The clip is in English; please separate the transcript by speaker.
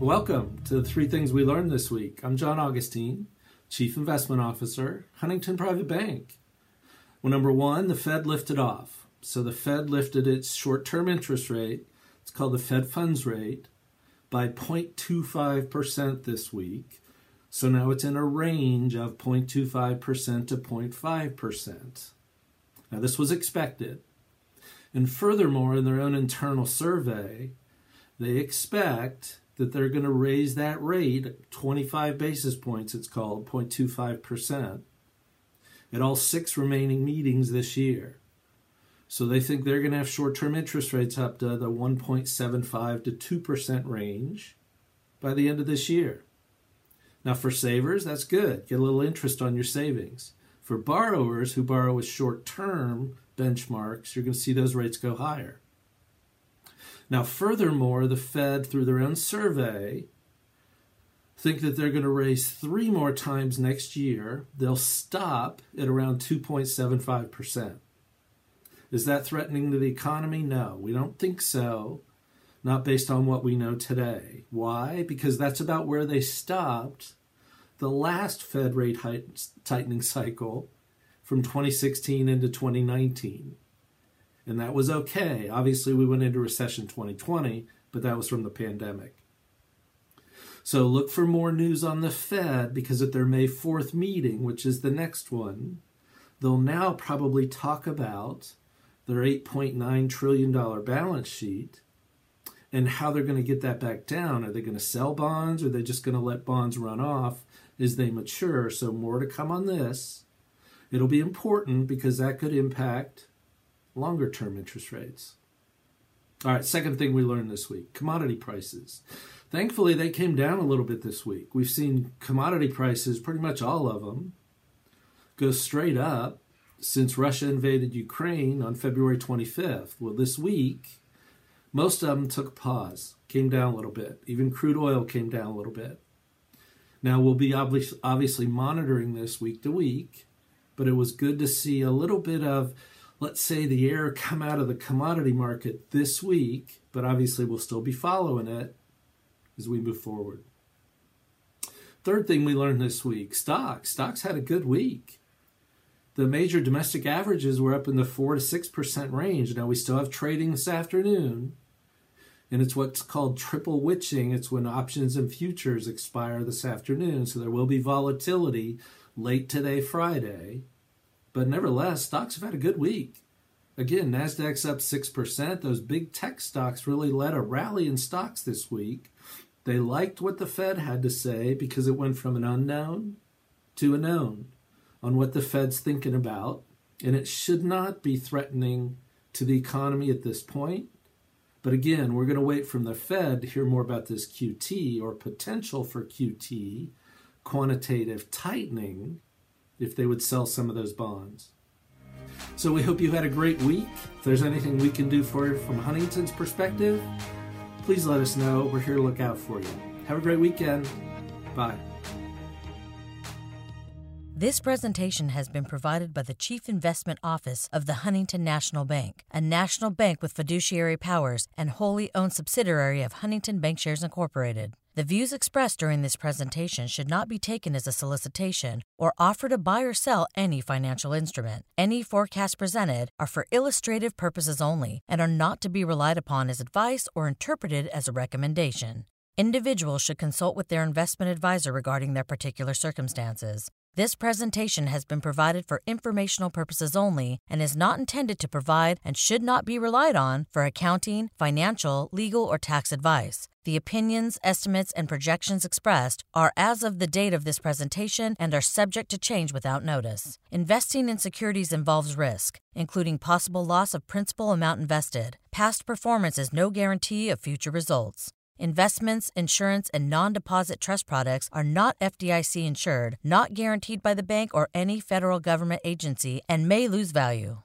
Speaker 1: Welcome to the three things we learned this week. I'm John Augustine, Chief Investment Officer, Huntington Private Bank. Well, number one, the Fed lifted off. So the Fed lifted its short term interest rate, it's called the Fed funds rate, by 0.25% this week. So now it's in a range of 0.25% to 0.5%. Now, this was expected. And furthermore, in their own internal survey, they expect that they're going to raise that rate 25 basis points, it's called 0.25%, at all six remaining meetings this year. So they think they're going to have short term interest rates up to the 1.75 to 2% range by the end of this year. Now, for savers, that's good. Get a little interest on your savings. For borrowers who borrow with short term benchmarks, you're going to see those rates go higher. Now, furthermore, the Fed, through their own survey, think that they're going to raise three more times next year. They'll stop at around 2.75%. Is that threatening to the economy? No, we don't think so. Not based on what we know today. Why? Because that's about where they stopped the last Fed rate tightening cycle from 2016 into 2019 and that was okay. Obviously, we went into recession 2020, but that was from the pandemic. So look for more news on the Fed because at their May 4th meeting, which is the next one, they'll now probably talk about their $8.9 trillion balance sheet and how they're going to get that back down. Are they going to sell bonds or are they just going to let bonds run off as they mature? So, more to come on this. It'll be important because that could impact longer term interest rates. All right, second thing we learned this week commodity prices. Thankfully, they came down a little bit this week. We've seen commodity prices, pretty much all of them, go straight up since Russia invaded Ukraine on February 25th. Well, this week, most of them took pause, came down a little bit. Even crude oil came down a little bit. Now, we'll be obviously monitoring this week to week, but it was good to see a little bit of let's say the air come out of the commodity market this week, but obviously we'll still be following it as we move forward. Third thing we learned this week stocks. Stocks had a good week. The major domestic averages were up in the 4 to 6% range. Now we still have trading this afternoon, and it's what's called triple witching. It's when options and futures expire this afternoon, so there will be volatility late today, Friday. But nevertheless, stocks have had a good week. Again, Nasdaq's up 6%. Those big tech stocks really led a rally in stocks this week. They liked what the Fed had to say because it went from an unknown to a known on what the Fed's thinking about, and it should not be threatening to the economy at this point. But again, we're going to wait from the Fed to hear more about this QT or potential for QT, quantitative tightening, if they would sell some of those bonds. So we hope you had a great week. If there's anything we can do for you from Huntington's perspective, please let us know. We're here to look out for you. Have a great weekend. Bye.
Speaker 2: This presentation has been provided by the Chief Investment Office of the Huntington National Bank, a national bank with fiduciary powers and wholly owned subsidiary of Huntington Bankshares Incorporated. The views expressed during this presentation should not be taken as a solicitation or offer to buy or sell any financial instrument. Any forecasts presented are for illustrative purposes only and are not to be relied upon as advice or interpreted as a recommendation. Individuals should consult with their investment advisor regarding their particular circumstances. This presentation has been provided for informational purposes only and is not intended to provide and should not be relied on for accounting, financial, legal, or tax advice. The opinions, estimates, and projections expressed are as of the date of this presentation and are subject to change without notice. Investing in securities involves risk, including possible loss of principal amount invested. Past performance is no guarantee of future results. Investments, insurance, and non deposit trust products are not FDIC insured, not guaranteed by the bank or any federal government agency, and may lose value.